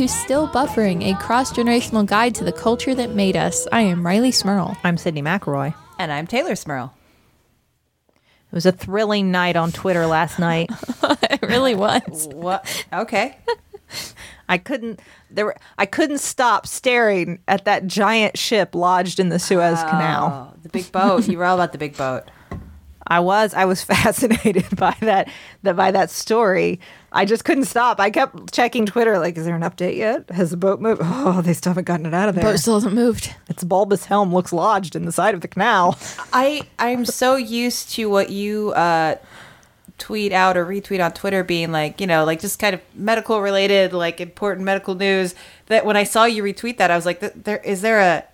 welcome to Still Buffering, a cross generational guide to the culture that made us. I am Rileigh Smirl. I'm Sydnee McElroy. And I'm Teylor Smirl. It was a thrilling night on Twitter last night. it really was. What? Okay. I couldn't there were, I couldn't stop staring at that giant ship lodged in the Suez oh, Canal. Oh, the big boat. You were all about the big boat. I was I was fascinated by that, that by that story. I just couldn't stop. I kept checking Twitter like is there an update yet? Has the boat moved? Oh, they still haven't gotten it out of there. Boat still hasn't moved. its bulbous helm looks lodged in the side of the canal. I I'm so used to what you uh, tweet out or retweet on Twitter being like, you know, like just kind of medical related, like important medical news. That when I saw you retweet that, I was like, there is there a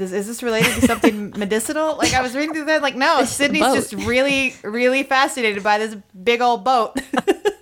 is, is this related to something medicinal? Like I was reading through that, like no, Sydnee's boat. just really, really fascinated by this big old boat.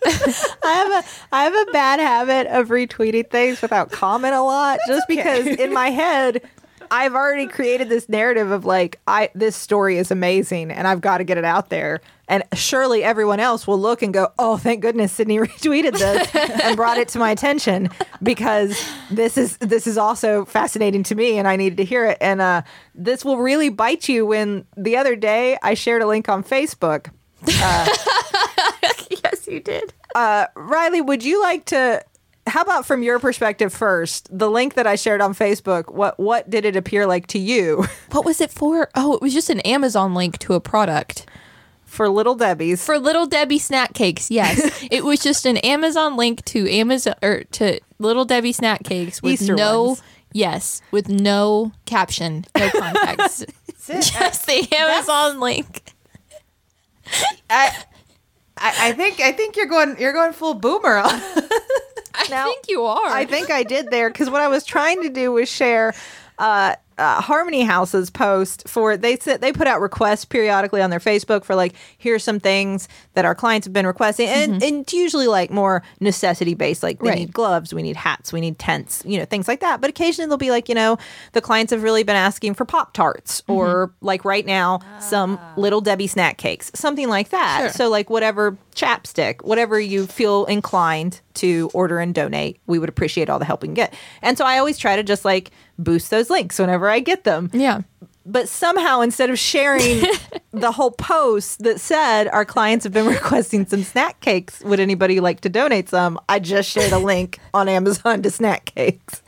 I have a I have a bad habit of retweeting things without comment a lot, just okay. because in my head I've already created this narrative of like I this story is amazing and I've got to get it out there. And surely everyone else will look and go, "Oh, thank goodness Sydnee retweeted this and brought it to my attention because this is this is also fascinating to me and I needed to hear it." And uh, this will really bite you when the other day I shared a link on Facebook yes, you did. uh, Rileigh, would you like to? How about from your perspective first? The link that I shared on Facebook. What what did it appear like to you What was it for? Oh, it was just an Amazon link to a product. For Little Debbie's? For Little Debbie snack cakes, yes. it was just an Amazon link to Amazon or to Little Debbie snack cakes with Easter no ones. yes, with no caption, no context. just the Amazon link. I, I I think I think you're going you're going full boomer. on I Now, think you are. I think I did there because what I was trying to do was share. Uh, uh, Harmony House's post for they said they put out requests periodically on their Facebook for like here's some things that our clients have been requesting. And, mm-hmm. and it's usually like more necessity based like we Right. need gloves we need hats we need tents you know things like that. But occasionally they'll be like you know the clients have really been asking for pop tarts mm-hmm. or like right now some ah. little Debbie snack cakes something like that. Sure. so like whatever chapstick whatever you feel inclined to order and donate we would appreciate all the help we can get and so I always try to just like boost those links whenever I get them yeah. but somehow instead of sharing the whole post that said our clients have been requesting some snack cakes would anybody like to donate some i just shared a link on amazon to snack cakes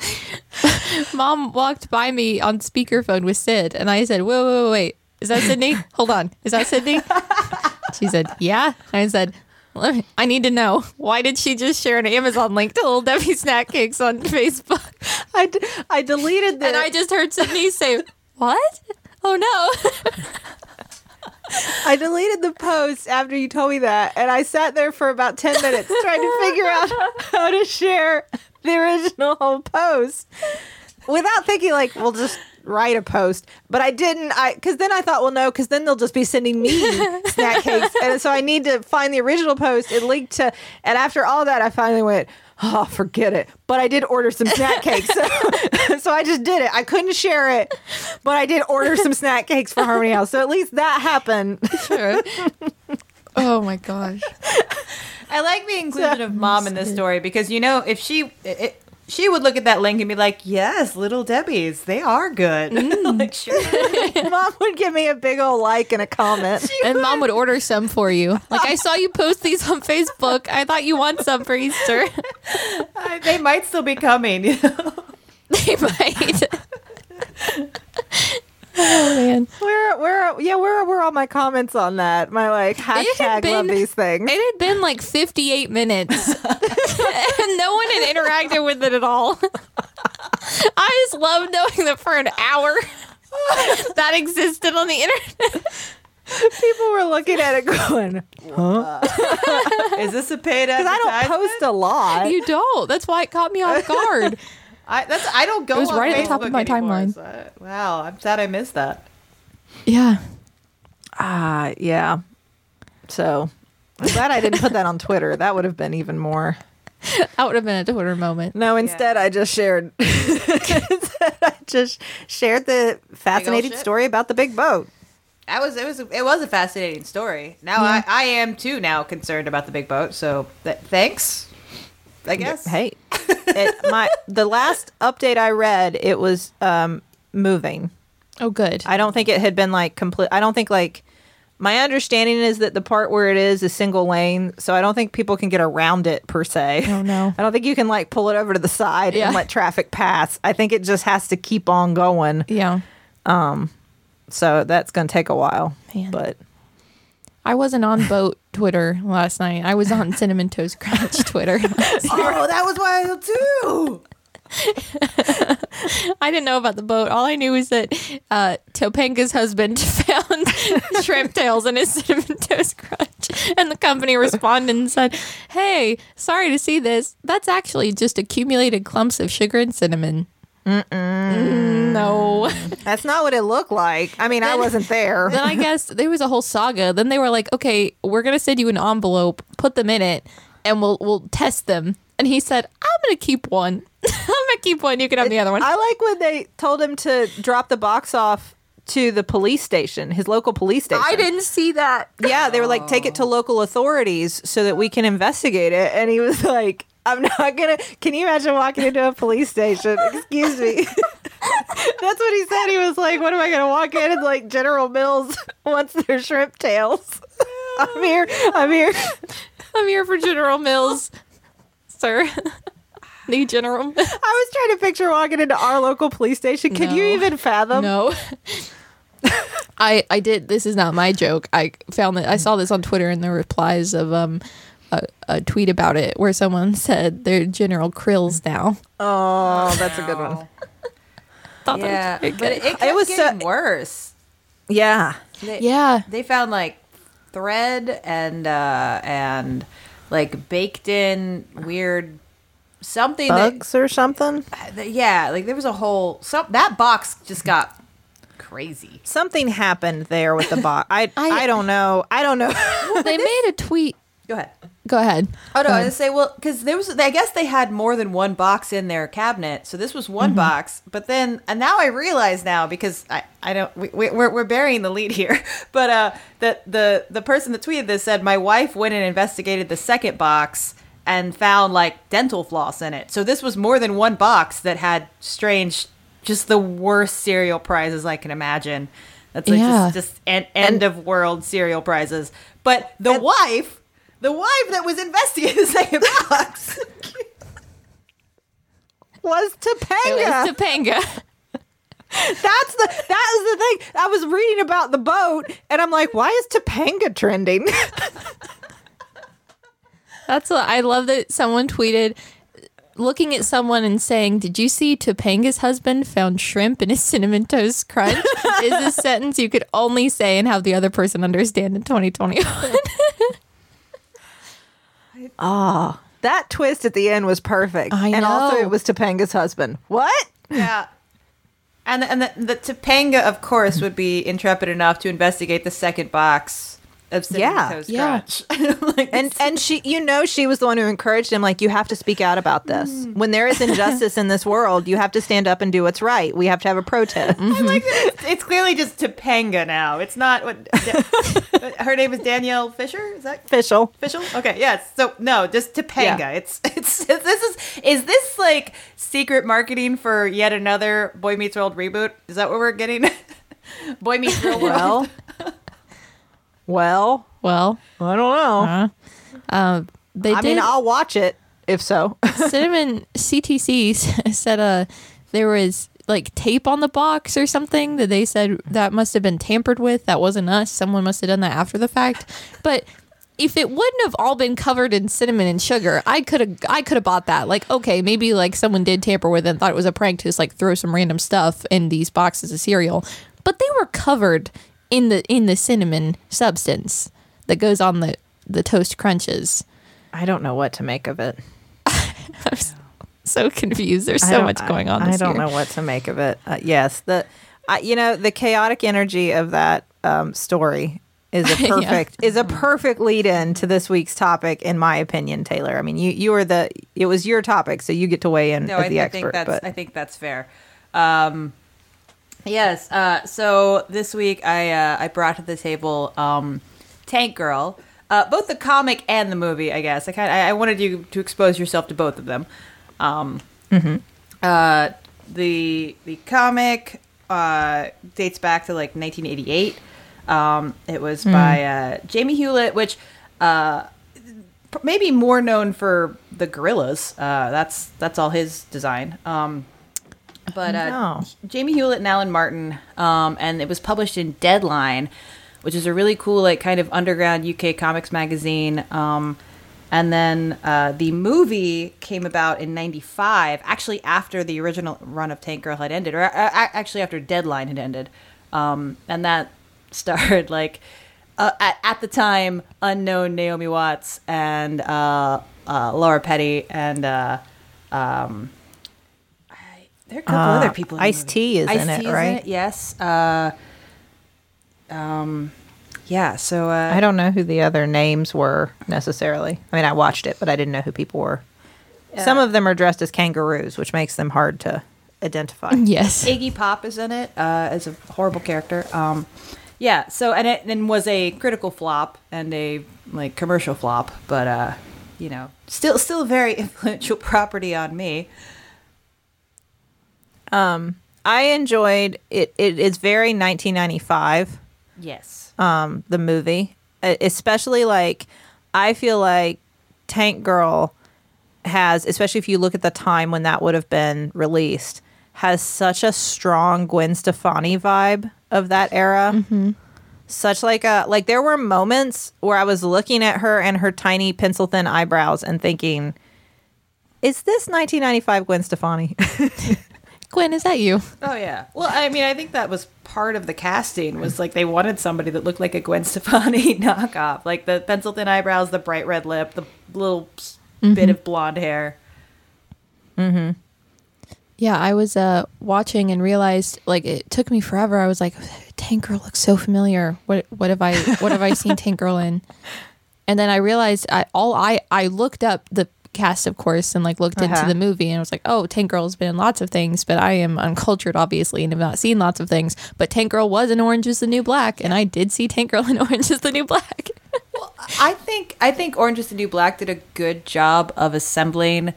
Mom walked by me on speakerphone with Sid, and I said, "Whoa, wait, wait. Is that Sydnee? Hold on. Is that Sydnee?" She said, "Yeah." I said, "I need to know why did she just share an Amazon link to Little Debbie snack cakes on Facebook?" i, d- I deleted that. And I just heard Sydnee say, "What? Oh no!" I deleted the post after you told me that, and I sat there for about ten minutes trying to figure out how to share the original post without thinking like, we'll just write a post. But I didn't. I because then I thought, well, no, because then they'll just be sending me snack cakes, and so I need to find the original post and link to. And after all that, I finally went. Oh, forget it. But I did order some snack cakes. So, so I just did it. I couldn't share it, but I did order some snack cakes for Harmony House. So at least that happened. Sure. oh my gosh. I like the inclusion of mom in this story because you know if she it, she would look at that link and be like, "Yes, little Debbie's, they are good." like, sure. Mom would give me a big old like and a comment. And mom would order some for you. Like I saw you post these on Facebook. I thought you want some for Easter. Uh, they might still be coming. You know? they might. Oh man. Where, where, yeah, where were all my comments on that? My like had hashtag love been- these things. It had been like 58 minutes. and no one had interacted with it at all. I just love knowing that for an hour that existed on the internet. People were looking at it going, huh? Is this a paid because I don't post a lot. You don't. That's why it caught me off guard. I that's I don't go. It was on right at the top of my anymore, timeline. so wow, I'm sad I missed that. Yeah. Ah, yeah. So I'm glad I didn't put that on Twitter. That would have been even more. That would have been a Twitter moment. No, instead I just shared. I just shared the fascinating story about the big boat. That was it was it was a fascinating story. Now I, I am too now concerned about the big boat. So th- thanks. I guess. Hey, it, my the last update I read, it was um, moving. Oh, good. I don't think it had been like complete. I don't think like my understanding is that the part where it is is single lane, so I don't think people can get around it per se. Oh, no. I don't think you can like pull it over to the side Yeah. and let traffic pass. I think it just has to keep on going. yeah. Um. So that's going to take a while. Man. But I wasn't on boat Twitter last night. I was on Cinnamon Toast Crunch Twitter. oh, that was wild too. I didn't know about the boat. All I knew was that uh, Topanga's husband found shrimp tails in his cinnamon toast crunch, and the company responded and said, "Hey, sorry to see this. That's actually just accumulated clumps of sugar and cinnamon." Mm, no. that's not what it looked like. I mean, I wasn't there. then I guess there was a whole saga. Then they were like, "Okay, we're gonna send you an envelope. Put them in it, and we'll we'll test them." And he said, "I'm gonna keep one. I'm gonna keep one. You can have the other one." I like when they told him to drop the box off to the police station, his local police station. I didn't see that. Yeah, they were like, take it to local authorities so that we can investigate it. And he was like, I'm not gonna. Can you imagine walking into a police station? Excuse me. That's what he said. He was like, "What am I gonna walk in and like General Mills wants their shrimp tails? I'm here. I'm here." I'm here for General Mills, sir. Need General. I was trying to picture walking into our local police station. Could you even fathom? no. I I did. This is not my joke. I found that I saw this on Twitter in the replies of um a, a tweet about it where someone said they're General Krills now. Oh, that's a good one. Thought that was Yeah, but good. it, it, It was was so- getting worse. Yeah. They, yeah. they found like thread and uh and like baked in weird something that, Bugs or something. that- yeah like there was a whole some that box just got crazy Something happened there with the box. I, I I- don't know. I don't know. they made a tweet. go ahead Go ahead. oh no i was say well because there was i guess they had more than one box in their cabinet so this was one box but then and now i realize now because i i don't we, we- we're, we're burying the lead here but uh that the the person that tweeted this said my wife went and investigated the second box and found like dental floss in it. So this was more than one box that had strange just the worst cereal prizes i can imagine. That's like Yeah. just just end, end of world cereal prizes. But the wife the wife that was investigating the box was Topanga. It was Topanga. That's the that is the thing. I was reading about the boat and I'm like, why is Topanga trending? That's what I love that someone tweeted looking at someone and saying, Did you see Topanga's husband found shrimp in his cinnamon toast crunch? is a sentence you could only say and have the other person understand in 2021. oh, that twist at the end was perfect. I And also it was Topanga's husband. What? Yeah. And and the, the Topanga, of course, would be intrepid enough to investigate the second box of Cinnamon Yeah. Toast Yeah. Crunch. like, And and she you know she was the one who encouraged him like you have to speak out about this. Mm. When there is injustice in this world, you have to stand up and do what's right. We have to have a protest. I like that it's, it's clearly just Topanga now. It's not what her name is Danielle Fishel. Is that Official. official? Okay, yes. So no, just Topanga. Yeah. It's it's this is is this like secret marketing for yet another Boy Meets World reboot? Is that what we're getting? Boy Meets Real World. Well, well, well, I don't know. um, they I did. mean, I'll watch it if so. Cinnamon CTC said uh, there was like tape on the box or something that they said that must have been tampered with. That wasn't us. Someone must have done that after the fact. But if it wouldn't have all been covered in cinnamon and sugar, I could have I could have bought that. Like, okay, maybe like someone did tamper with it and thought it was a prank to just like throw some random stuff in these boxes of cereal. But they were covered in the in the cinnamon substance that goes on the the toast crunches. I don't know what to make of it. I'm so, so confused. There's so much going on. I, This I don't year. know what to make of it. Uh, yes, the I you know the chaotic energy of that um, story is a Yeah. perfect is a perfect lead in to this week's topic, in my opinion, Teylor. I mean, you you are the it was your topic, so you get to weigh in No, as I, the I expert. think that's but I think that's fair. Um, yes. Uh, so this week I uh, I brought to the table um, Tank Girl, uh, both the comic and the movie. I guess I kind I, I wanted you to expose yourself to both of them. Um, uh, the the comic uh, dates back to like 1988. Um, it was by uh, Jamie Hewlett, which uh, maybe more known for the Gorillaz. Uh, that's that's all his design. Um, but uh, No. Jamie Hewlett and Alan Martin, um, and it was published in Deadline, which is a really cool, like, kind of underground UK comics magazine. Um, and then uh, the movie came about in '95, actually after the original run of Tank Girl had ended, or uh, actually after Deadline had ended, um, and that starred like uh, at, at the time unknown Naomi Watts and uh, uh, Lori Petty and. Uh, um, there are a couple Uh, other people. in the Ice-T is in Ice-T it, right? Yes. Uh, um, yeah. So uh, I don't know who the other names were necessarily. I mean, I watched it, but I didn't know who people were. Some of them are dressed as kangaroos, which makes them hard to identify. Yes. Iggy Pop is in it uh, as a horrible character. Um, yeah. So and it and was a critical flop and a like commercial flop, but uh, you know, still still a very influential property on me. I enjoyed it. It is very 1995. Yes. um, the movie, especially like I feel like Tank Girl has, especially if you look at the time when that would have been released, has such a strong Gwen Stefani vibe of that era. Such like a like there were moments where I was looking at her and her tiny pencil thin eyebrows and thinking, "Is this 1995 Gwen Stefani?" Gwen, is that you? Oh yeah. Well, I mean, I think that was part of the casting was like they wanted somebody that looked like a Gwen Stefani knockoff, like the pencil thin eyebrows, the bright red lip, the little s- bit of blonde hair. Mhm. Yeah, I was uh watching and realized like it took me forever. I was like, Tank Girl looks so familiar. What what have I what have I seen Tank Girl in? And then I realized I all I I looked up the cast of course and like looked Uh-huh. into the movie and I was like, "Oh, Tank Girl's been in lots of things, but I am uncultured obviously and have not seen lots of things. But Tank Girl was in Orange is the New Black and I did see Tank Girl in Orange is the New Black." Well, I think I think Orange is the New Black did a good job of assembling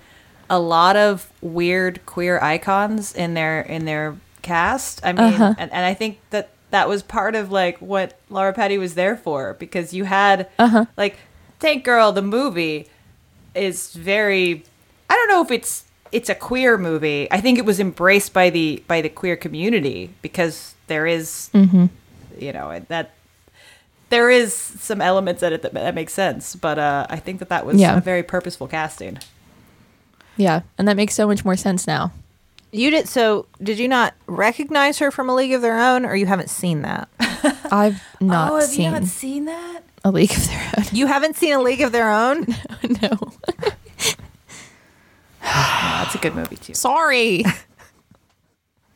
a lot of weird queer icons in their in their cast. I mean, Uh-huh. and, and I think that that was part of like what Lori Petty was there for because you had Uh-huh. like Tank Girl the movie is very I don't know if it's it's a queer movie. I think it was embraced by the by the queer community because there is, you know that there is some elements in it that, that make sense. But uh, I think that that was Yeah. a very purposeful casting. Yeah, and that makes so much more sense now. you did so. Did you not recognize her from A League of Their Own, or you haven't seen that? I've not oh, have seen you not seen that? A League of Their Own. You haven't seen A League of Their Own? no. Oh, that's a good movie too. Sorry.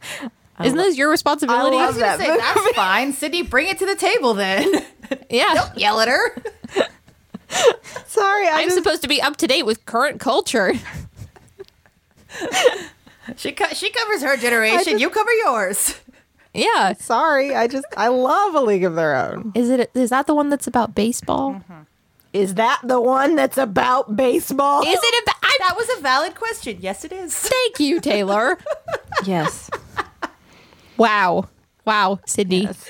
Isn't this your responsibility? I love that movie. that's fine. Sydnee, bring it to the table then. yeah. Don't yell at her. Sorry, I I'm just, supposed to be up to date with current culture. She co- she covers her generation. just- you cover yours. Yeah. sorry. I just I love A League of Their Own. Is it is that the one that's about baseball? Mm-hmm. Is that the one that's about baseball? Is it about I, That was a valid question. Yes, it is. Thank you, Teylor. yes. wow. Wow, Sydnee. Yes.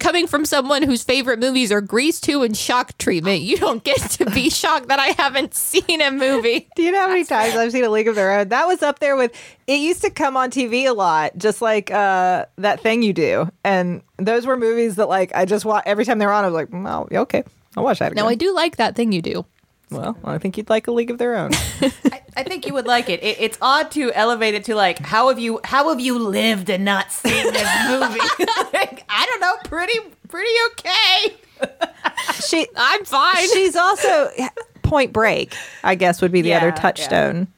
Coming from someone whose favorite movies are Grease 2 and Shock Treatment, you don't get to be shocked that I haven't seen a movie. Do you know how many times I've seen A League of Their Own? That was up there with. It used to come on TV a lot, just like uh, that thing you do, and those were movies that like I just watch every time they were on. I was like, "Oh, okay, I'll watch that again." Now, I do like that thing you do. well, I think you'd like A League of Their Own. I, I think you would like it. it. It's odd to elevate it to like how have you how have you lived and not seen this movie? like, I don't know, pretty pretty okay. she, I'm fine. she's also Point Break. I guess would be the Yeah, other yeah. touchstone.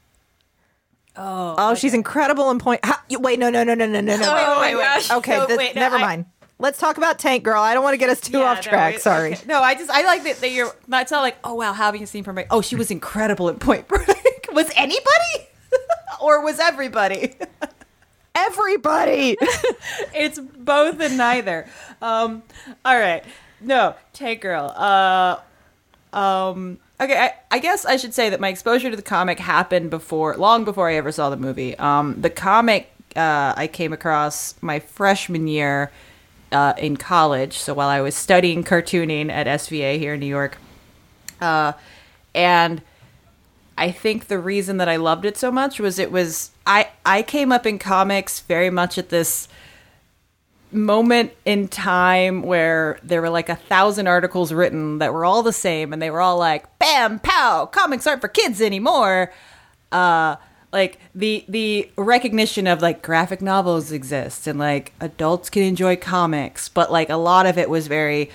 Oh, Oh, she's incredible in Point. How, you- wait, no, no, no, no, no, no, no. Oh, wait, my gosh. Okay, No, this- wait, no, never I- mind. Let's talk about Tank Girl. I don't want to get us too off track. it- Sorry. okay. No, I just I like that, that you're. It's not like oh wow, how have you seen Point Break? Oh, she was incredible at Point Break. Was anybody, or was everybody? Everybody. it's both and neither. Um, all right, no, Tank Girl. Uh, um, Okay, I, I guess I should say that my exposure to the comic happened before, long before I ever saw the movie. Um, the comic uh, I came across my freshman year uh, in college, so while I was studying cartooning at SVA here in New York, uh, and I think the reason that I loved it so much was it was I I came up in comics very much at this moment in time where there were like a thousand articles written that were all the same and they were all like bam pow comics aren't for kids anymore. Uh like the the recognition of like graphic novels exist and like adults can enjoy comics but like a lot of it was very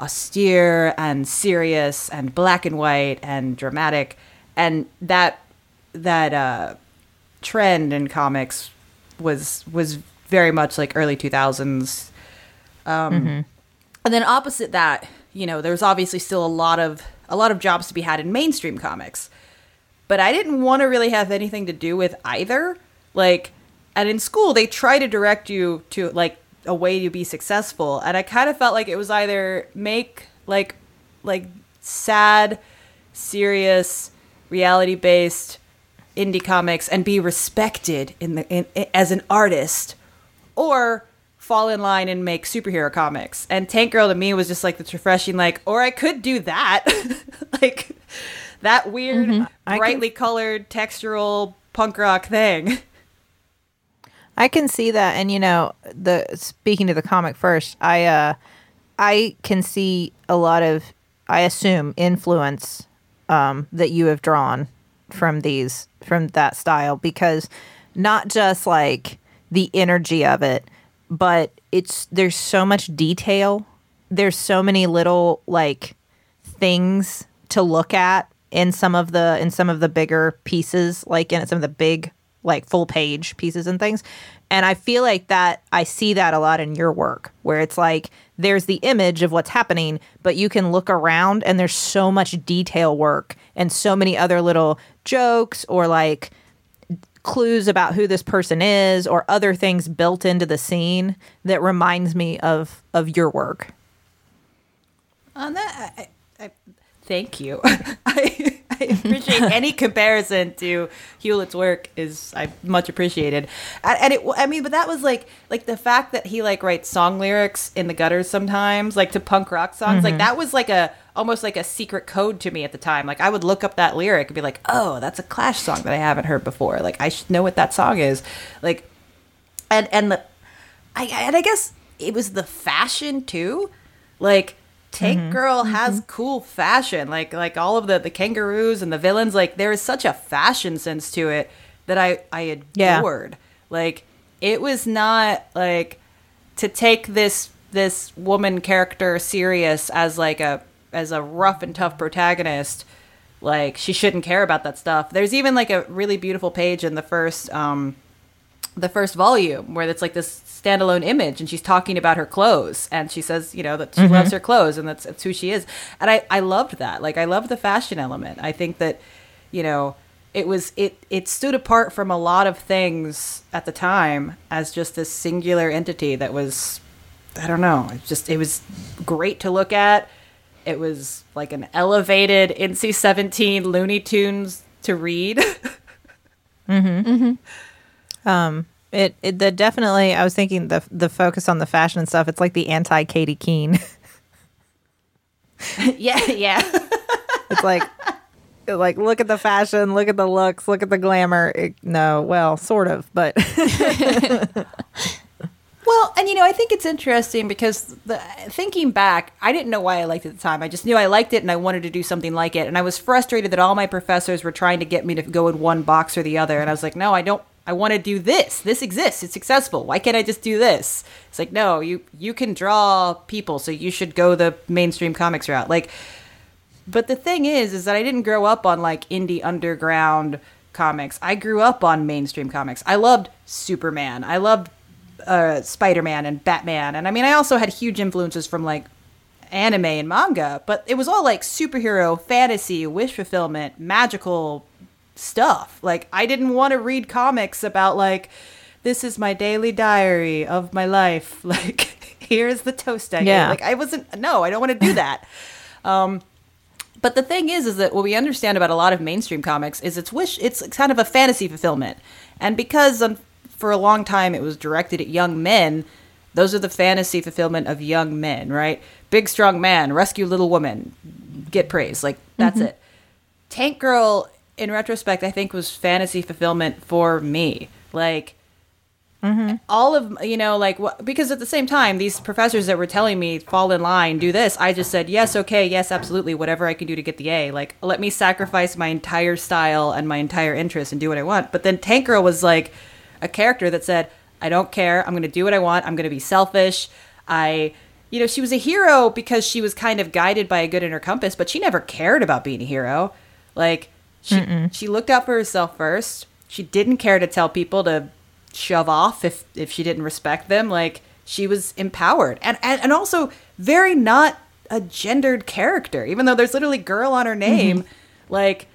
austere and serious and black and white and dramatic and that that uh trend in comics was was very much like early 2000s um and then opposite that you know there's obviously still a lot of a lot of jobs to be had in mainstream comics. But I didn't want to really have anything to do with either. Like, and in school, they try to direct you to like a way to be successful, and I kind of felt like it was either make like like sad, serious, reality based indie comics and be respected in the in, as an artist, or fall in line and make superhero comics. And Tank Girl to me was just like this refreshing, like, or I could do that, like that weird, can- brightly colored, textural punk rock thing. I can see that, and you know, the speaking to the comic first, I uh, I can see a lot of, I assume, influence um, that you have drawn from these from that style because not just like the energy of it, but it's there's so much detail. There's so many little like things to look at in some of the in some of the bigger pieces like in some of the big like full page pieces and things and i feel like that i see that a lot in your work where it's like there's the image of what's happening but you can look around and there's so much detail work and so many other little jokes or like clues about who this person is or other things built into the scene that reminds me of of your work On that, I, I, thank you. I, I appreciate any comparison to Hewlett's work is I much appreciated, and, and it. I mean, but that was like like the fact that he like writes song lyrics in the gutters sometimes, like to punk rock songs. Like mm-hmm. that was like a almost like a secret code to me at the time. Like I would look up that lyric and be like, oh, that's a Clash song that I haven't heard before. Like I should know what that song is. Like, and and the I and I guess it was the fashion too. Like Tank Girl has cool fashion. Like like all of the the kangaroos and the villains. Like there is such a fashion sense to it that I I Yeah. adored. Like it was not like to take this this woman character serious as like a as a rough and tough protagonist like she shouldn't care about that stuff there's even like a really beautiful page in the first um the first volume where it's like this standalone image and she's talking about her clothes and she says you know that she mm-hmm. loves her clothes and that's, that's who she is. And i i loved that. Like i loved the fashion element. I think that you know it was it it stood apart from a lot of things at the time as just this singular entity that was i don't know it just it was great to look at. It was like an elevated nc-17 looney tunes to read mm-hmm. Mm-hmm. Um, it, it the definitely I was thinking the the focus on the fashion and stuff. It's like the anti Katy Keene. yeah yeah it's like like look at the fashion, look at the looks, look at the glamour. It, no, well, sort of, but Well, and you know, I think it's interesting because the, thinking back, I didn't know why I liked it at the time. I just knew I liked it and I wanted to do something like it. And I was frustrated that all my professors were trying to get me to go in one box or the other. And I was like, no, I don't. I want to do this. This exists. It's successful. Why can't I just do this? It's like, no, you you can draw people, so you should go the mainstream comics route. Like, but the thing is, is that I didn't grow up on like indie underground comics. I grew up on mainstream comics. I loved Superman. I loved uh, Spider Man and Batman. And I mean, I also had huge influences from like anime and manga, but it was all like superhero, fantasy, wish fulfillment, magical stuff. Like, I didn't want to read comics about like, this is my daily diary of my life. Like, here's the toast I Yeah. Like, I wasn't, no, I don't want to do that. Um, But the thing is, is that what we understand about a lot of mainstream comics is it's wish it's kind of a fantasy fulfillment, and because um, for a long time it was directed at young men, those are the fantasy fulfillment of young men, right? Big strong man, rescue little woman, get praise, like that's it. Tank Girl, in retrospect, I think was fantasy fulfillment for me, like mm-hmm. all of you know like wh- because at the same time these professors that were telling me fall in line do this i just said yes okay yes absolutely whatever i can do to get the a. Like let me sacrifice my entire style and my entire interest and do what i want. But then tank girl was like a character that said i don't care i'm going to do what i want i'm going to be selfish. I you know she was a hero because she was kind of guided by a good inner compass but she never cared about being a hero. Like she she looked out for herself first. She didn't care to tell people to shove off if if she didn't respect them. Like she was empowered. And and, and also very not a gendered character even though there's literally girl on her mm-hmm. name. Like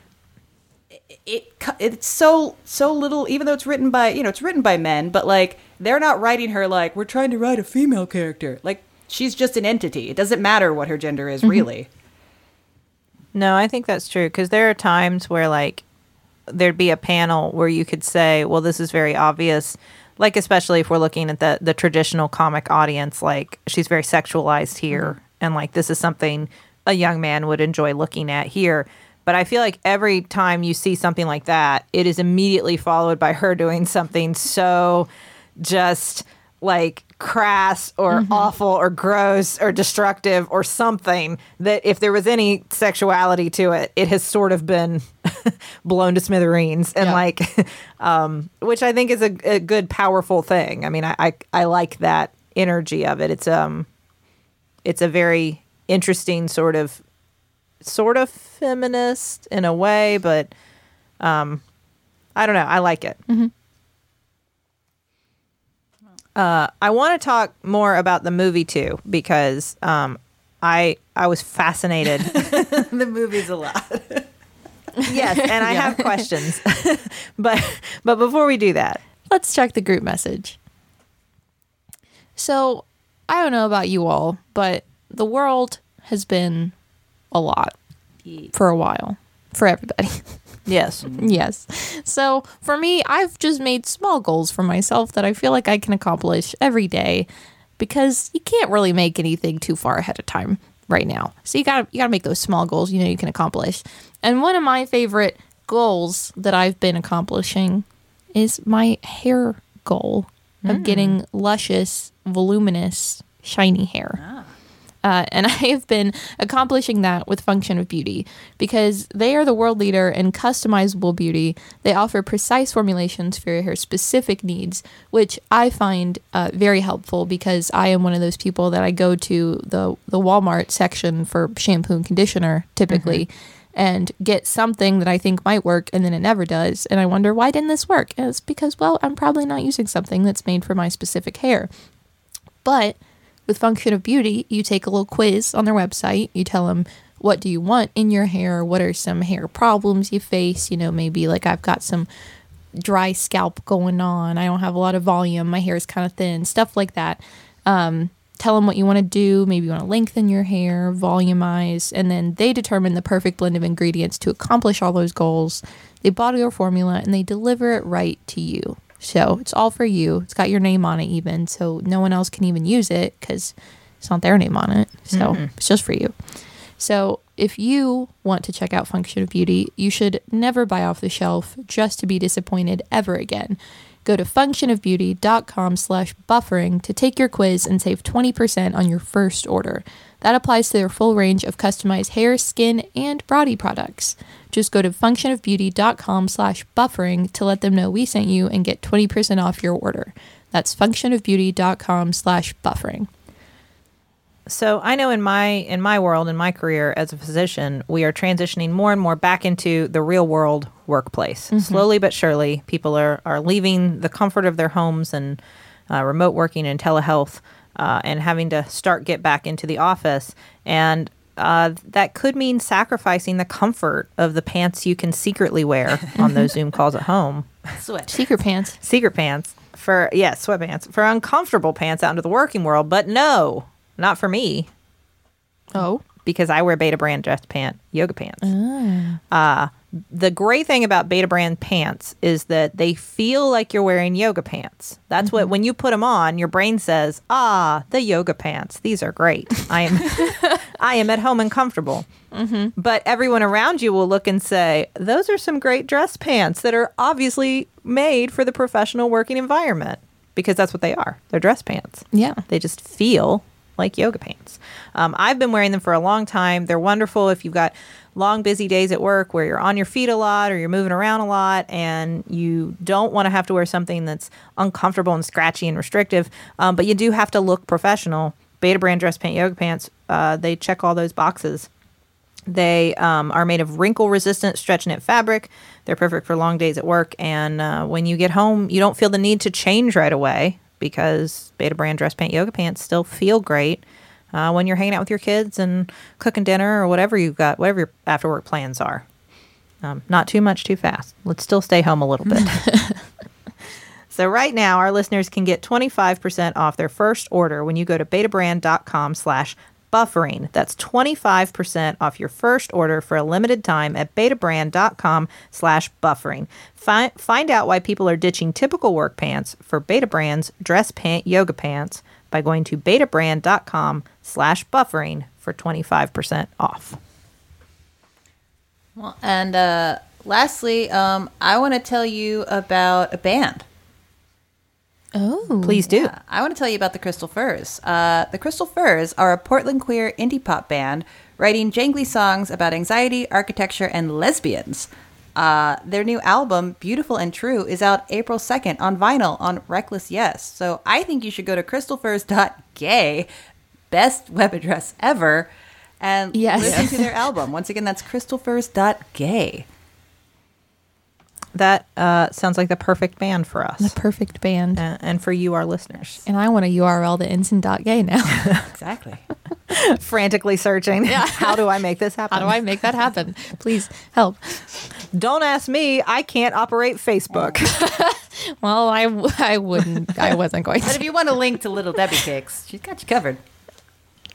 it, it it's so so little even though it's written by you know it's written by men but like they're not writing her like we're trying to write a female character. Like she's just an entity. It doesn't matter what her gender is mm-hmm. really No, I think that's true because there are times where like there'd be a panel where you could say, "Well, this is very obvious." Like especially if we're looking at the the traditional comic audience, like she's very sexualized here, mm-hmm. and like this is something a young man would enjoy looking at here. But I feel like every time you see something like that, it is immediately followed by her doing something so just like crass or awful or gross or destructive or something that if there was any sexuality to it, it has sort of been blown to smithereens and Yeah. like, um, which I think is a, a good, powerful thing. I mean, I, I, I like that energy of it. It's, um, it's a very interesting sort of, sort of feminist in a way, but, um, I don't know. I like it. Uh, I want to talk more about the movie too because um, I I was fascinated. the movie's a lot yes, and I have questions, but but before we do that, Let's check the group message. So, I don't know about you all, but the world has been a lot for a while for everybody. Yes, yes. So, for me, I've just made small goals for myself that I feel like I can accomplish every day because you can't really make anything too far ahead of time right now. So, you got to you got to make those small goals you know you can accomplish. And one of my favorite goals that I've been accomplishing is my hair goal of hmm. getting luscious, voluminous, shiny hair. Ah. Uh, and I have been accomplishing that with Function of Beauty because they are the world leader in customizable beauty. They offer precise formulations for your hair specific needs, which I find uh, very helpful because I am one of those people that I go to the, the Walmart section for shampoo and conditioner typically. And get something that I think might work, and then it never does. And I wonder, why didn't this work? And it's because, well, I'm probably not using something that's made for my specific hair. But with Function of Beauty, you take a little quiz on their website. You tell them what do you want in your hair, what are some hair problems you face. You know, maybe like I've got some dry scalp going on. I don't have a lot of volume. My hair is kind of thin. Stuff like that. Um, tell them what you want to do. Maybe you want to lengthen your hair, volumize, and then they determine the perfect blend of ingredients to accomplish all those goals. They bottle your formula and they deliver it right to you. So it's all for you. It's got your name on it, even. So no one else can even use it because it's not their name on it. So mm-hmm. it's just for you. So if you want to check out Function of Beauty, you should never buy off the shelf just to be disappointed ever again. Go to functionofbeauty.com slash buffering to take your quiz and save 20% on your first order. That applies to their full range of customized hair, skin, and body products. Just go to functionofbeauty.com slash buffering to let them know we sent you and get 20% off your order. That's functionofbeauty.com slash buffering. So I know in my in my world in my career as a physician, we are transitioning more and more back into the real world workplace. Slowly but surely, people are are leaving the comfort of their homes and uh, remote working and telehealth, uh, and having to start get back into the office. And uh, that could mean sacrificing the comfort of the pants you can secretly wear on those Zoom calls at home Sweat. Secret pants. secret pants for yes sweatpants for uncomfortable pants out into the working world but no not for me Oh. Because I wear Betabrand dress pant yoga pants. Uh, the great thing about Betabrand pants is that they feel like you're wearing yoga pants. That's what when you put them on, your brain says, "Ah, the yoga pants. These are great. I am, I am at home and comfortable." But everyone around you will look and say, "Those are some great dress pants that are obviously made for the professional working environment." Because that's what they are. They're dress pants. Yeah. They just feel like yoga pants. Um, I've been wearing them for a long time. They're wonderful if you've got long, busy days at work where you're on your feet a lot or you're moving around a lot and you don't want to have to wear something that's uncomfortable and scratchy and restrictive, um, but you do have to look professional. Betabrand dress pant yoga pants, uh, they check all those boxes. They um, are made of wrinkle resistant stretch knit fabric. They're perfect for long days at work. And uh, when you get home, you don't feel the need to change right away because Betabrand dress pant yoga pants still feel great uh, when you're hanging out with your kids and cooking dinner or whatever you've got, whatever your after work plans are. Um, not too much too fast. Let's still stay home a little bit. So right now, our listeners can get 25% off their first order when you go to betabrand.com slash buffering. That's 25% off your first order for a limited time at betabrand.com slash buffering. Find, find out why people are ditching typical work pants for Betabrand's dress pant yoga pants by going to betabrand.com slash buffering for 25% off. Well, and uh, lastly, um, I want to tell you about a band. Oh. Please do. Yeah, I want to tell you about the Crystal Furs. Uh, the Crystal Furs are a Portland queer indie pop band writing jangly songs about anxiety, architecture, and lesbians. Uh, their new album, Beautiful and True, is out April 2nd on vinyl on Reckless Yes. So I think you should go to crystalfurs.gay, best web address ever, and Yes. listen to their album. Once again, that's crystalfurs.gay. That uh, sounds like the perfect band for us The perfect band. uh, and for you, our listeners. And I want a URL to instant.gay now. Exactly. Frantically searching. Yeah. How do I make this happen? How do I make that happen? Please help. Don't ask me. I can't operate Facebook. Well, I, w- I wouldn't. I wasn't going to. But if you want a link to Little Debbie Cakes, she's got you covered.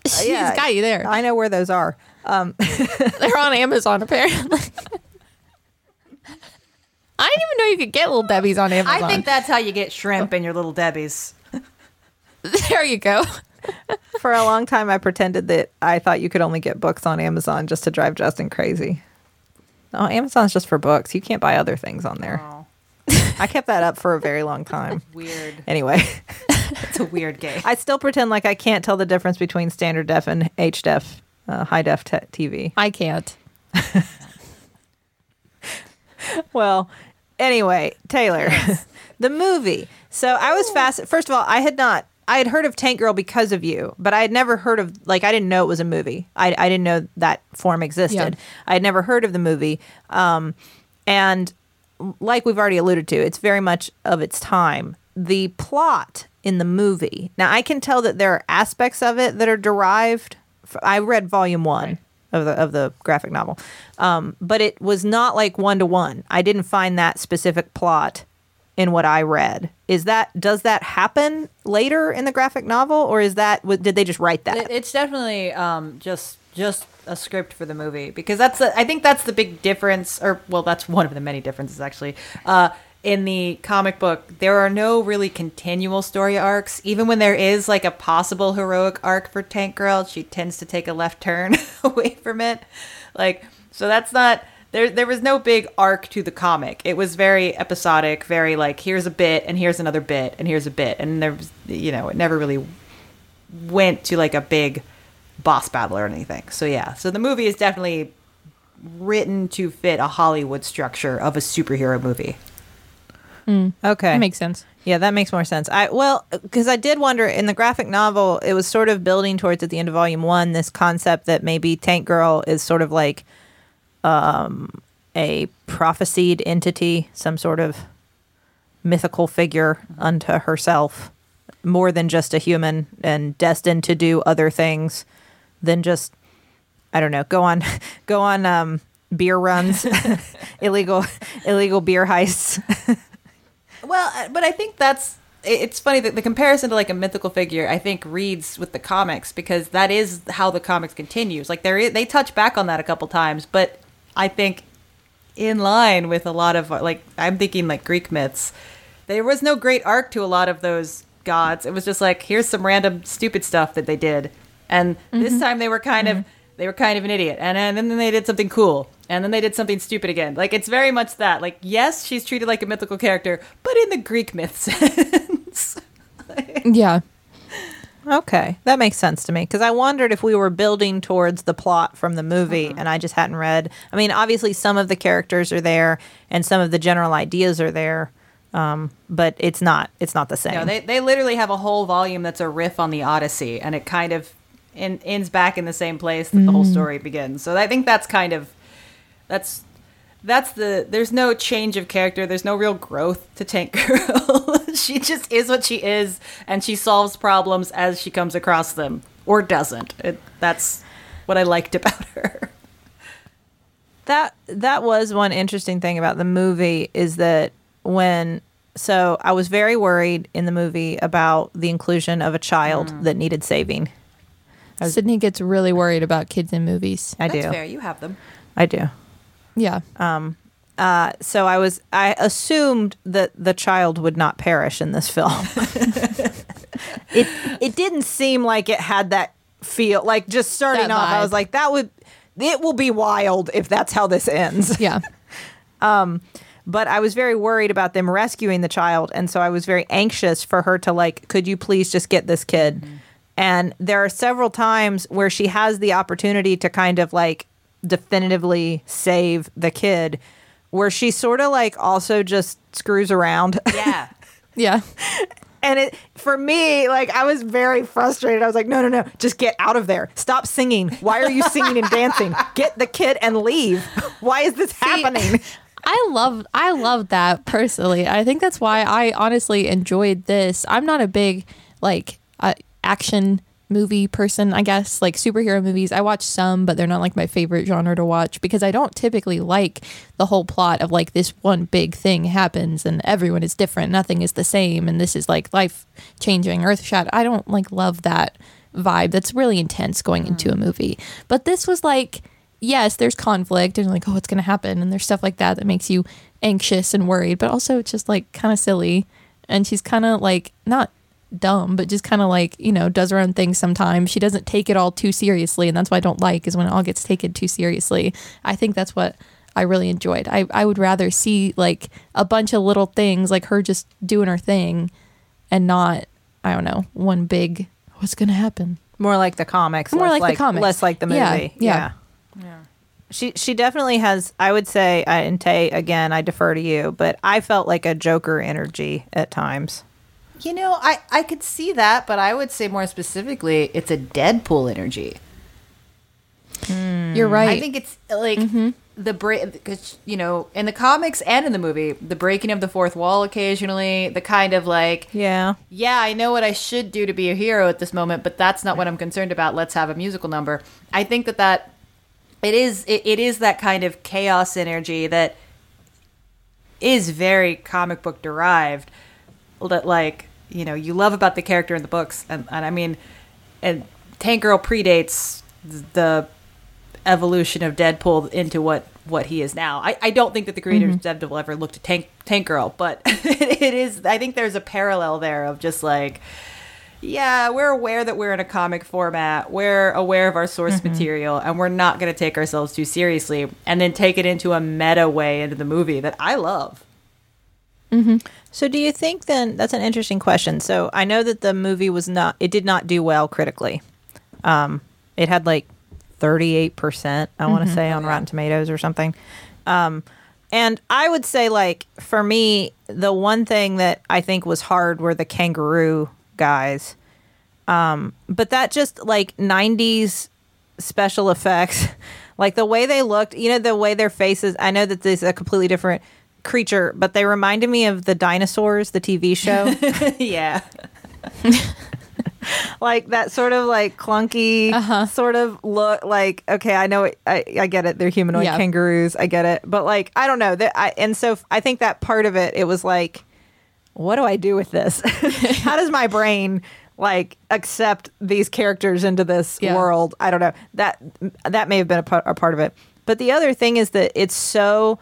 She's yeah. got you there. I know where those are. They're on Amazon, apparently. I didn't even know you could get little Debbie's on Amazon. I think that's how you get shrimp in your Little Debbie's. there you go. For a long time, I pretended that I thought you could only get books on Amazon just to drive Justin crazy. No, Amazon's just for books. You can't buy other things on there. Oh, I kept that up for a very long time. weird. Anyway, It's a weird game. I still pretend like I can't tell the difference between standard def and HDef, uh, high def t- TV. I can't. Well, anyway, Teylor, the movie. So I was fast. First of all, I had not. I had heard of Tank Girl because of you, but I had never heard of like I didn't know it was a movie. I I didn't know that form existed. Yeah. I had never heard of the movie. Um, and like we've already alluded to, it's very much of its time. The plot in the movie. Now I can tell that there are aspects of it that are derived. f- I read volume one of the of the graphic novel, um, but it was not like one to one. I didn't find that specific plot in what I read. Is that does that happen later in the graphic novel, or is that did they just write that? It's definitely um, just just a script for the movie because that's I think that's the big difference, or well, that's one of the many differences actually. Uh, in the comic book, there are no really continual story arcs. Even when there is like a possible heroic arc for Tank Girl, she tends to take a left turn away from it. Like, so that's not there. There was no big arc to the comic. It was very episodic, very like here's a bit and here's another bit and here's a bit, and there was you know it never really went to like a big boss battle or anything. So yeah, so the movie is definitely written to fit a Hollywood structure of a superhero movie. Okay, That makes sense. Yeah, that makes more sense. I well, because I did wonder in the graphic novel, it was sort of building towards at the end of volume one this concept that maybe Tank Girl is sort of like um, a prophesied entity, some sort of mythical figure unto herself, more than just a human and destined to do other things than just I don't know, go on, go on um, beer runs, illegal, illegal beer heists. Well, uh, but I think that's it's funny that the comparison to like a mythical figure I think reads with the comics because that is how the comics continues. Like they they touch back on that a couple times, but I think in line with a lot of like I'm thinking like Greek myths. There was no great arc to a lot of those gods. It was just like here's some random stupid stuff that they did, and this time they were kind of they were kind of an idiot, and, and then they did something cool, and then they did something stupid again. Like it's very much that. Like yes, she's treated like a mythical character, but in the Greek myth sense. Yeah. Okay, that makes sense to me because I wondered if we were building towards the plot from the movie and I just hadn't read. I mean, obviously, some of the characters are there and some of the general ideas are there, um, but it's not it's not the same. No, they they literally have a whole volume that's a riff on the Odyssey, and it kind of in, ends back in the same place that the whole mm. story begins. So I think that's kind of that's that's the there's no change of character. There's no real growth to Tank Girl. she just is what she is, and she solves problems as she comes across them, or doesn't. It, that's what I liked about her. that that was one interesting thing about the movie is that when so I was very worried in the movie about the inclusion of a child mm. that needed saving. Sydnee gets really worried about kids in movies. I That's do. fair. You have them. I do. Yeah. Uh, so I was I assumed that the child would not perish in this film. it it didn't seem like it had that feel like just starting That off I vibe. was like that would it will be wild if that's how this ends. Yeah. But I was very worried about them rescuing the child and so I was very anxious for her to like could you please just get this kid? And there are several times where she has the opportunity to kind of like definitively save the kid where she sort of like also just screws around. Yeah. Yeah. and it for me like I was very frustrated. I was like, "No, no, no. Just get out of there. Stop singing. Why are you singing and dancing? Get the kid and leave. Why is this happening?" I love I love that personally. I think that's why I honestly enjoyed this. I'm not a big like uh, action movie person, I guess, like superhero movies. I watch some, but they're not like my favorite genre to watch because I don't typically like the whole plot of like this one big thing happens and everyone is different, nothing is the same and this is like life changing, earth shattering. I don't like love that vibe. That's really intense going into hmm. a movie. But this was like yes, there's conflict and like, oh, what's going to happen? And there's stuff like that that makes you anxious and worried, but also it's just like kind of silly. And she's kind of like, not dumb, but just kind of like, you know, does her own thing sometimes. She doesn't take it all too seriously. And that's what I don't like is when it all gets taken too seriously. I think that's what I really enjoyed. I, I would rather see like a bunch of little things, like her just doing her thing and not, I don't know, one big, what's going to happen? More like the comics, More less like the comics. less like the movie. Yeah, Yeah. yeah. Yeah. She she definitely has I would say I- and Tay again, I defer to you, but I felt like a Joker energy at times. You know, I, I could see that, but I would say more specifically, it's a Deadpool energy. Hmm. You're right. I think it's like mm-hmm. the break because you know in the comics and in the movie, the breaking of the fourth wall occasionally, the kind of like Yeah. yeah, I know what I should do to be a hero at this moment, but that's not what I'm concerned about. Let's have a musical number. I think that that it is it, it is that kind of chaos energy that is very comic book derived that like you know you love about the character in the books and, and i mean and tank girl predates the evolution of deadpool into what what he is now i, I don't think that the creators mm-hmm. of deadpool ever looked at tank tank girl but it is i think there's a parallel there of just like yeah, we're aware that we're in a comic format. We're aware of our source mm-hmm. material, and we're not going to take ourselves too seriously, and then take it into a meta way into the movie that I love. So do you think then that's an interesting question. So I know that the movie was not it did not do well critically. Um it had like 38% I want to say on Rotten Tomatoes or something. Um and I would say like for me the one thing that I think was hard were the kangaroo guys. Um but that just like 90s special effects like the way they looked you know the way their faces i know that this is a completely different creature but they reminded me of the dinosaurs the tv show yeah. like that sort of like clunky Uh-huh. sort of look like okay i know it, I, I get it they're humanoid Yeah. kangaroos i get it but like i don't know that i and so i think that part of it it was like what do I do with this? How does my brain like accept these characters into this Yeah. world? I don't know. That that may have been a, part- a part of it. But the other thing is that it's so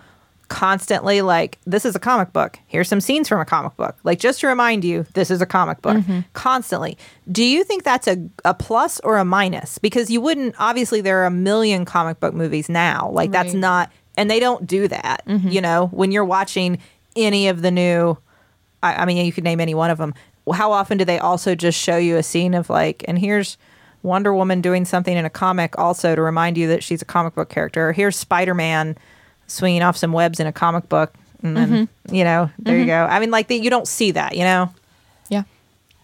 constantly like this is a comic book. Here's some scenes from a comic book. Like just to remind you, this is a comic book. Mm-hmm. Constantly. Do you think that's a a plus or a minus? Because you wouldn't obviously there are a million comic book movies now. Like that's Right. Mm-hmm. not and they don't do that. You know, when you're watching any of the new I, I mean, you could name any one of them. How often do they also just show you a scene of like, and here's Wonder Woman doing something in a comic also to remind you that she's a comic book character? Or here's Spider Man swinging off some webs in a comic book. And then, mm-hmm. you know, there you mm-hmm. go. I mean, like, the, you don't see that, you know? Yeah.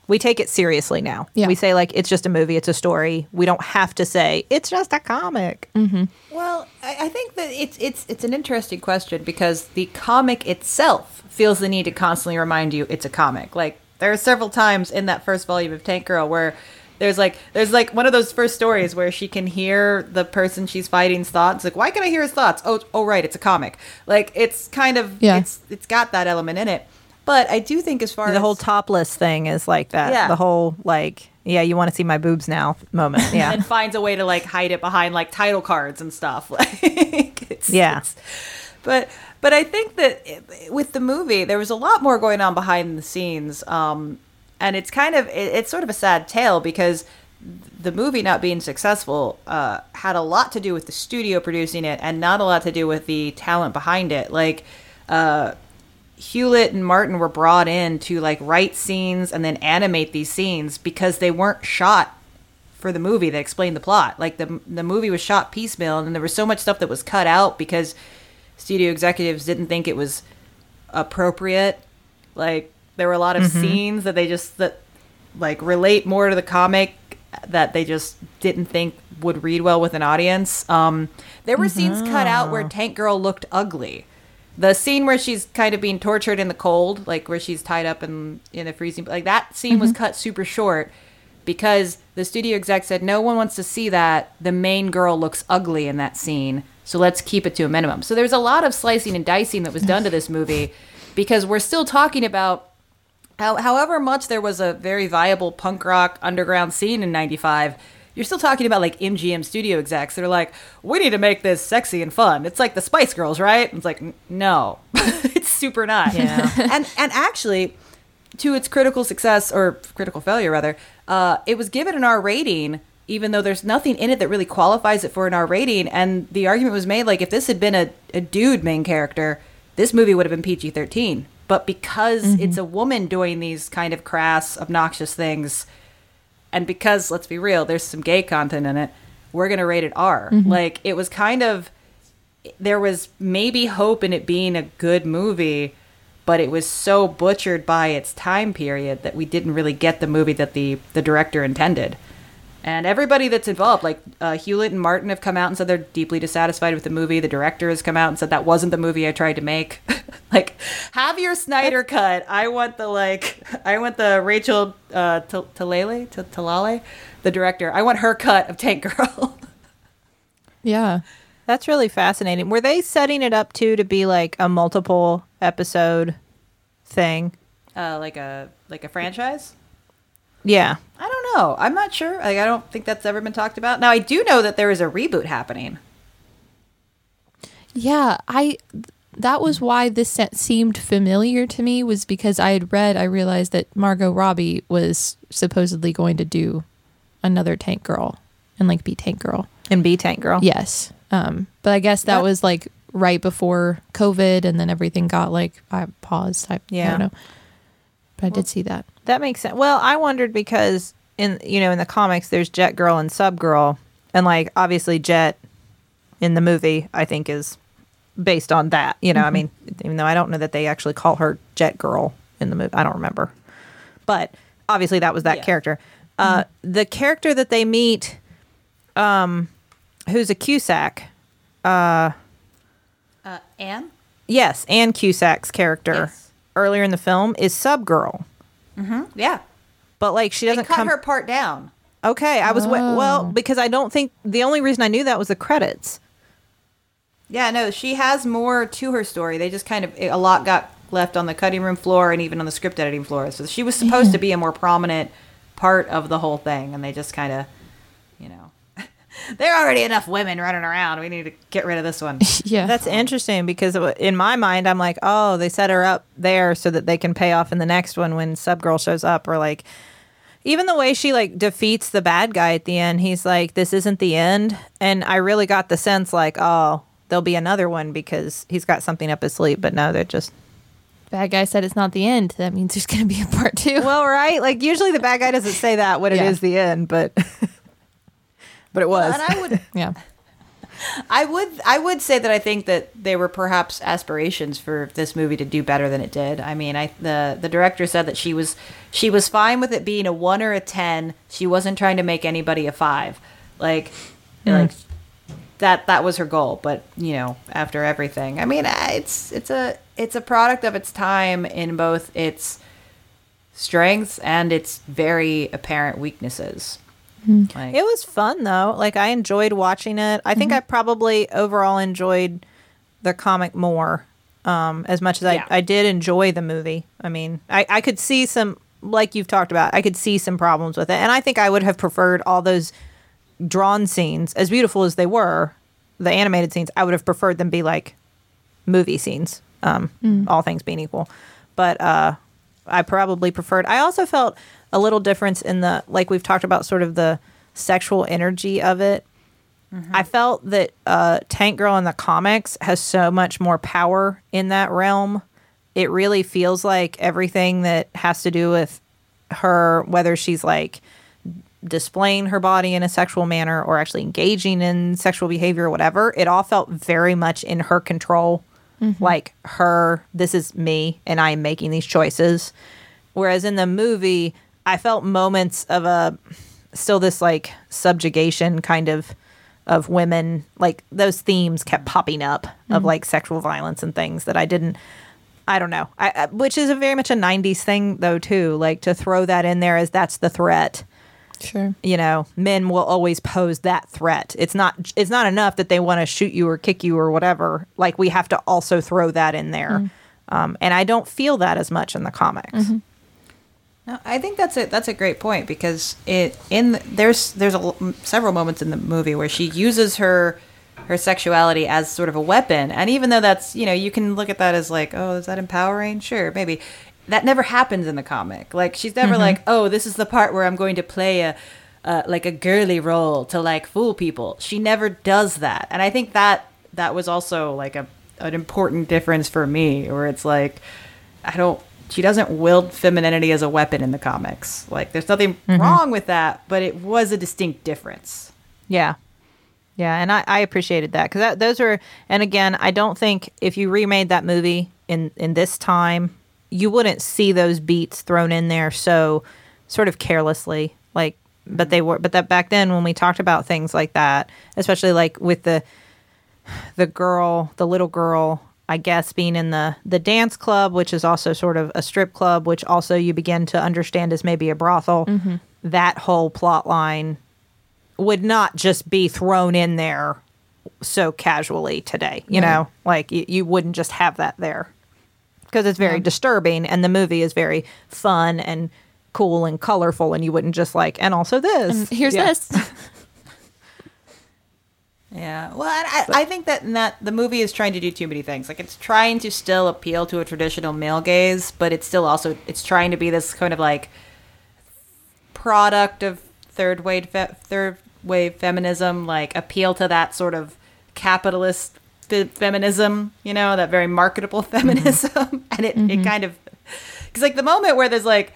We take it seriously now. Yeah. We say, like, it's just a movie, it's a story. We don't have to say, it's just a comic. Mm-hmm. Well, I, I think that it's it's it's an interesting question because the comic itself feels the need to constantly remind you it's a comic. Like there are several times in that first volume of Tank Girl where there's like there's like one of those first stories where she can hear the person she's fighting's thoughts. Like, why can I hear his thoughts? Oh, oh, right, it's a comic. Like it's kind of Yeah. it's it's got that element in it. But I do think as far as The as whole topless thing is like that. Yeah. The whole, like, yeah, you want to see my boobs now moment. Yeah. and finds a way to like hide it behind like title cards and stuff. Like, it's, Yeah. it's- but but I think that it- with the movie, there was a lot more going on behind the scenes, um, and it's kind of it, it's sort of a sad tale because the movie not being successful uh, had a lot to do with the studio producing it, and not a lot to do with the talent behind it. Like. Uh, Hewlett and Martin were brought in to like write scenes and then animate these scenes because they weren't shot for the movie that explained the plot. Like the the movie was shot piecemeal, and there was so much stuff that was cut out because studio executives didn't think it was appropriate. Like there were a lot of scenes that they just that like relate more to the comic that they just didn't think would read well with an audience. Um, there were scenes cut out where Tank Girl looked ugly. The scene where she's kind of being tortured in the cold, like where she's tied up in in the freezing, like that scene was cut super short because the studio exec said no one wants to see that. The main girl looks ugly in that scene, so let's keep it to a minimum. So there's a lot of slicing and dicing that was done to this movie because we're still talking about how, however much there was a very viable punk rock underground scene in 95 you're still talking about like mgm studio execs that are like we need to make this sexy and fun. It's like the spice girls right? It's like no. It's super not. Yeah. and and actually to its critical success or critical failure rather uh, it was given an r rating even though there's nothing in it that really qualifies it for an r rating. And the argument was made like if this had been a, a dude main character this movie would have been pg-13 but because mm-hmm. it's a woman doing these kind of crass obnoxious things and because let's be real there's some gay content in it we're going to rate it r. Mm-hmm. Like it was kind of there was maybe hope in it being a good movie but it was so butchered by its time period that we didn't really get the movie that the the director intended and everybody that's involved like uh, hewlett and martin have come out and said they're deeply dissatisfied with the movie the director has come out and said that wasn't the movie i tried to make like have your snyder cut i want the like i want the rachel uh Talalay Talalay the director i want her cut of tank girl Yeah. That's really fascinating. Were they setting it up too to be like a multiple episode thing? uh like a like a franchise Yeah. I don't know. I'm not sure. Like, I don't think that's ever been talked about. Now, I do know that there is a reboot happening. Yeah, I that was why this seemed familiar to me was because I had read I realized that Margot Robbie was supposedly going to do another Tank Girl and like be Tank Girl. And be Tank Girl. Yes. Um but I guess that That- was like right before COVID and then everything got like I paused. I, I Yeah. don't know. But I did see that. That makes sense. Well, I wondered because in you know in the comics there's Jet Girl and Sub Girl, and like obviously Jet in the movie I think is based on that. You know, I mean, even though I don't know that they actually call her Jet Girl in the movie, I don't remember, but obviously that was that Yeah. character. Uh, The character that they meet, um, who's a Cusack. Uh, Ann? Yes, Ann Cusack's character Yes. Earlier in the film is Sub Girl, mm-hmm. Yeah. but like she doesn't cut come. her part down. Okay, I was wa- oh. well Oh. because I don't think the only reason I knew that was the credits. Yeah, no, she has more to her story. They just kind of, a lot got left on the cutting room floor and even on the script editing floor. So she was supposed Yeah. to be a more prominent part of the whole thing, and they just kind of, you know, there are already enough women running around. We need to get rid of this one. Yeah. That's interesting because in my mind, I'm like, oh, they set her up there so that they can pay off in the next one when Subgirl shows up, or like, even the way she like defeats the bad guy at the end. He's like, this isn't the end, and I really got the sense like, oh, there'll be another one because he's got something up his sleeve. But no, they're just Bad guy said it's not the end. That means there's going to be a part two. well, right? Like usually the bad guy doesn't say that when it Yeah. is the end, but but it was. and I would, yeah. I would, I would say that I think that there were perhaps aspirations for this movie to do better than it did. I mean, I the the director said that she was she was fine with it being a one or a ten. She wasn't trying to make anybody a five, like hmm. like that that was her goal. But you know, after everything, I mean, it's it's a it's a product of its time in both its strengths and its very apparent weaknesses. Like, It was fun though. Like I enjoyed watching it. I think I probably overall enjoyed the comic more. Um, as much as I, Yeah. I did enjoy the movie. I mean, I, I could see some like you've talked about, I could see some problems with it. And I think I would have preferred all those drawn scenes, as beautiful as they were, the animated scenes, I would have preferred them be like movie scenes, um, all things being equal. But uh, I probably preferred. I also felt a little difference in the like we've talked about, sort of the sexual energy of it. I felt that uh, Tank Girl in the comics has so much more power in that realm. It really feels like everything that has to do with her, whether she's like displaying her body in a sexual manner or actually engaging in sexual behavior or whatever, it all felt very much in her control. Like her, this is me, and I am making these choices. Whereas in the movie, I felt moments of a still this like subjugation kind of of women like those themes kept popping up of mm-hmm. like sexual violence and things that I didn't I don't know. I, which is a very much a 90s thing though too, like to throw that in there as that's the threat. Sure. You know, men will always pose that threat. It's not it's not enough that they want to shoot you or kick you or whatever. Like we have to also throw that in there. Mm-hmm. Um, and I don't feel that as much in the comics. Mm-hmm. No, I think that's a that's a great point because it in the- there's there's a, several moments in the movie where she uses her her sexuality as sort of a weapon, and even though that's you know you can look at that as like oh is that empowering? Sure, maybe that never happens in the comic. Like she's never like oh this is the part where I'm going to play a uh, like a girly role to like fool people. She never does that, and I think that that was also like a an important difference for me, where it's like I don't. She doesn't wield femininity as a weapon in the comics. Like, there's nothing mm-hmm. wrong with that, but it was a distinct difference. Yeah. Yeah, and I, I appreciated that because those are, and again, I don't think if you remade that movie in in this time, you wouldn't see those beats thrown in there so sort of carelessly. Like, but they were, but that back then when we talked about things like that, especially like with the the girl, the little girl, I guess being in the the dance club, which is also sort of a strip club, which also you begin to understand as maybe a brothel. Mm-hmm. That whole plot line would not just be thrown in there so casually today. You know, like you, you wouldn't just have that there because it's very disturbing, and the movie is very fun and cool and colorful, and you wouldn't just like and also this. And here's Yeah. this. Yeah. Well, I, I think that that the movie is trying to do too many things. Like, it's trying to still appeal to a traditional male gaze, but it's still also it's trying to be this kind of like product of third wave fe- third wave feminism, like appeal to that sort of capitalist fe- feminism, you know, that very marketable mm-hmm. feminism, and it it mm-hmm. kind of because like the moment where there's like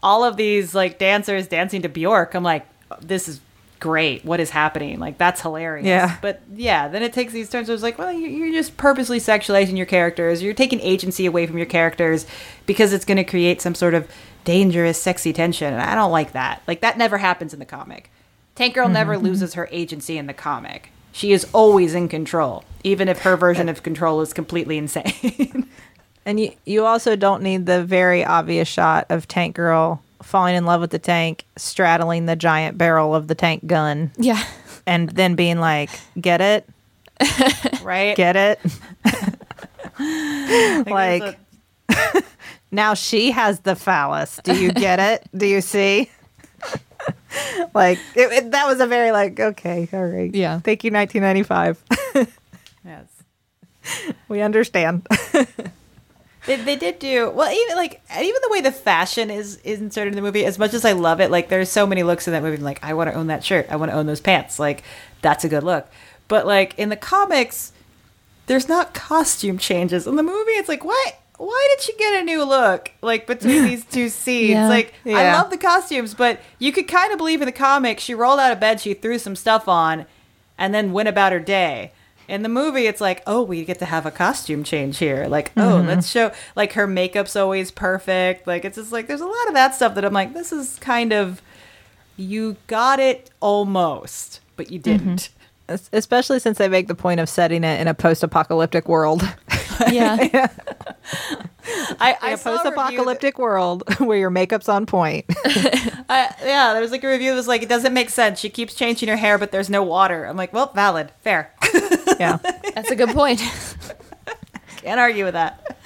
all of these like dancers dancing to Bjork, I'm like, this is great. What is happening? Like that's hilarious. Yeah. But yeah, then it takes these turns. where was like, well, you- you're just purposely sexualizing your characters. You're taking agency away from your characters because it's going to create some sort of dangerous, sexy tension. And I don't like that. Like that never happens in the comic. Tank Girl never mm-hmm. loses her agency in the comic. She is always in control, even if her version uh, of control is completely insane. And you you also don't need the very obvious shot of Tank Girl falling in love with the tank, straddling the giant barrel of the tank gun, yeah. and then being like, "Get it? right? Get it?" Like, a- now she has the phallus. Do you get it? Do you see? like it, it- that was a very like okay, all right. Yeah. Thank you, 1995. Yes. we understand. They, they did do well even like even the way the fashion is is inserted in the movie as much as i love it like there's so many looks in that movie I'm like i want to own that shirt i want to own those pants like that's a good look. But like in the comics there's not costume changes. In the movie it's like what? Why did she get a new look like between these two scenes? Yeah. like i love the costumes but you could kind of believe in the comic she rolled out of bed she threw some stuff on and then went about her day in the movie it's like oh we get to have a costume change here. Like oh mm-hmm. let's show like her makeup's always perfect. Like it's just like there's a lot of that stuff that i'm like this is kind of you got it almost but you mm-hmm. didn't. Es- Especially since they make the point of setting it in a post-apocalyptic world. Yeah. i, I a saw that- post-apocalyptic world where your makeup's on point. I, yeah there was like a review that was like it doesn't make sense she keeps changing her hair but there's no water i'm like well valid fair yeah. That's a good point. Can't argue with that.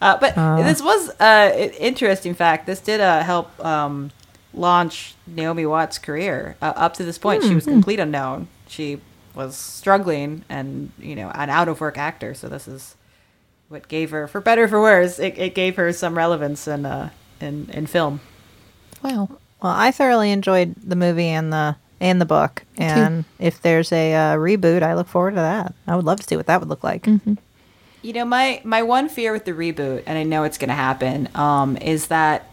Uh, but this was uh, an interesting fact. This did uh, help um, launch Naomi Watts' career. Uh, up to this point, she was complete unknown. She was struggling and you know an out of work actor. So this is what gave her, for better or for worse, it, it gave her some relevance in uh, in in film. Wow. Well, I thoroughly enjoyed the movie and the and the book. And if there's a uh, reboot, I look forward to that. I would love to see what that would look like. You know, my my one fear with the reboot, and I know it's going to happen, um, is that,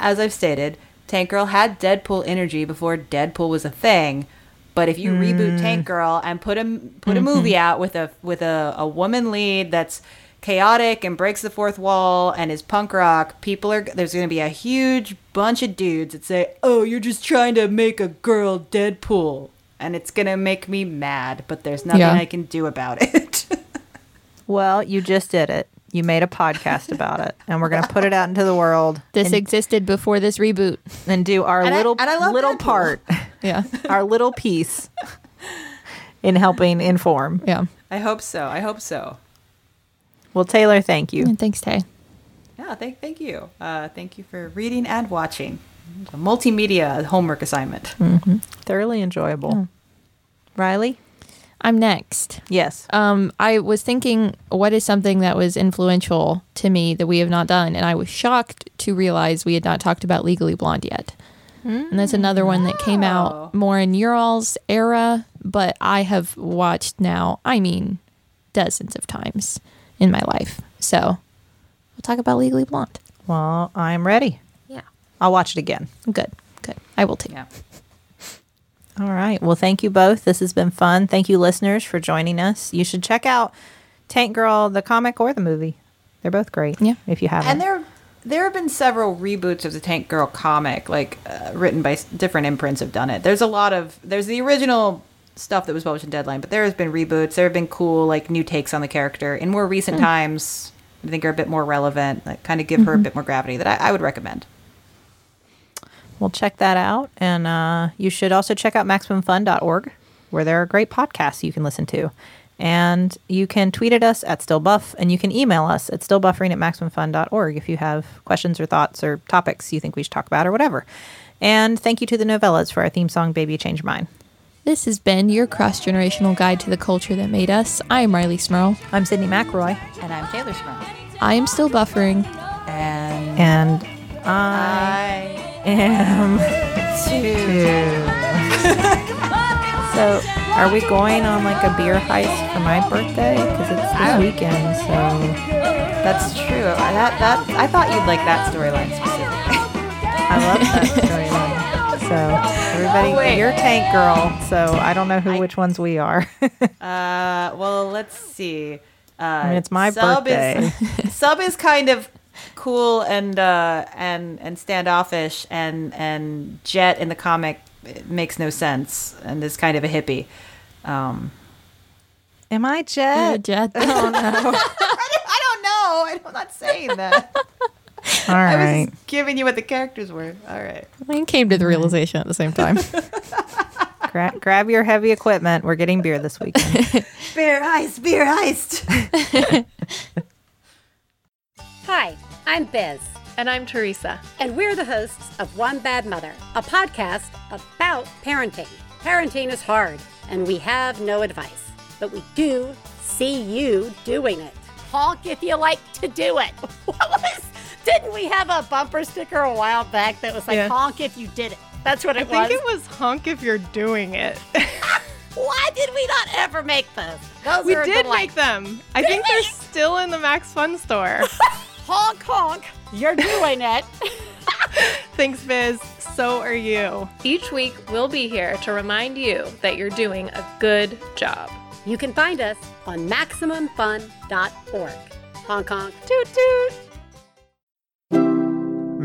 as I've stated, Tank Girl had Deadpool energy before Deadpool was a thing. But if you reboot Tank Girl and put a put a movie out with a with a, a woman lead that's chaotic and breaks the fourth wall and is punk rock, people are there's going to be a huge bunch of dudes that say, "Oh, you're just trying to make a girl Deadpool," and it's going to make me mad. But there's nothing Yeah. I can do about it. Well, you just did it. You made a podcast about it, and we're going to put it out into the world This and, existed before this reboot. and do our And I- little and I love little Deadpool. part, Yeah. our little piece in helping inform. Yeah. I hope so. I hope so. Well, Teylor, thank you. And thanks, Tay. Yeah, thank thank you. Uh, thank you for reading and watching. A multimedia homework assignment. Thoroughly enjoyable. Rileigh? I'm next. Yes. Um, I was thinking, what is something that was influential to me that we have not done? And I was shocked to realize we had not talked about Legally Blonde yet. And that's another one that came out more in Ural's era, but I have watched now, I mean, dozens of times in my life. So we'll talk about Legally Blonde. Well, I'm ready. Yeah. I'll watch it again. Good. Good. I will take Yeah. All right. Well, thank you both. This has been fun. Thank you, listeners, for joining us. You should check out Tank Girl, the comic or the movie. They're both great. Yeah. If you haven't. And there there have been several reboots of the Tank Girl comic, like uh, written by s- different imprints have done it. There's a lot of there's the original stuff that was published in Deadline, but there has been reboots. There have been cool like new takes on the character in more recent times. I think are a bit more relevant, like kind of give her a bit more gravity that I, I would recommend. We'll check that out. And uh, you should also check out MaximumFun.org, where there are great podcasts you can listen to. And you can tweet at us at stillbuff, and you can email us at stillbuffering at MaximumFun.org if you have questions or thoughts or topics you think we should talk about or whatever. And thank you to the Nouvellas for our theme song, Baby Change Mine. This has been your cross generational guide to the culture that made us. I am Rileigh Smirl. I'm Sydnee McElroy, And I'm Teylor Smirl. I am still buffering. And and I I am too. So, are we going on like a beer heist for my birthday? Because it's this oh. weekend. So, That's true. That that I thought you'd like that storyline specifically. I love that storyline. So, everybody, wait. you're Tank Girl. So, I don't know who which ones we are. Uh, well, let's see. Uh, I mean, it's my sub birthday. Is, sub is kind of cool and uh, and and standoffish, and and Jet in the comic it makes no sense and is kind of a hippie. Um, Am I Jet? Jet. Oh no! I don't know. I don't know. I'm not saying that. All I right. was giving you what the characters were. All right. I came to the realization at the same time. Gra- grab your heavy equipment. We're getting beer this weekend. Beer heist. Beer heist. Hi, Hi, I'm Biz, And I'm Theresa. and we're the hosts of One Bad Mother, a podcast about parenting. Parenting is hard, and we have no advice, but we do see you doing it. Honk if you like to do it. What was? Didn't we have a bumper sticker a while back that was like Yeah. honk if you did it? That's what it I think was. it was honk if you're doing it. Why did we not ever make those? Those we are did delight. make them. I think they're still in the Max Fun store. Honk honk. You're doing it. Thanks, Biz. So are you. Each week, we'll be here to remind you that you're doing a good job. You can find us on MaximumFun.org. Honk honk. Toot toot.